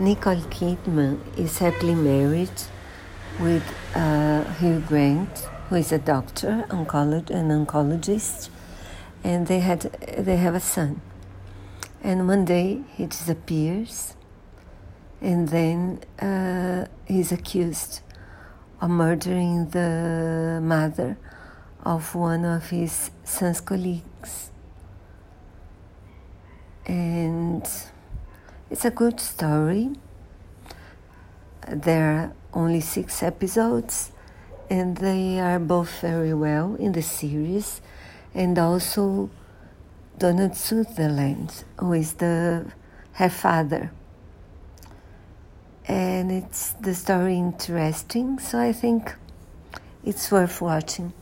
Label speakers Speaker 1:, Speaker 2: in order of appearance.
Speaker 1: Nicole Kidman is happily married with uh, Hugh Grant, who is a doctor, an oncologist, and they had they have a son. And one day he disappears, and then uh, he's accused of murdering the mother of one of his son's colleagues. And it's a good story. There are only six episodes, and they are both very well in the series. And also, Donald Sutherland, who is the her father. And it's the story interesting, so I think it's worth watching.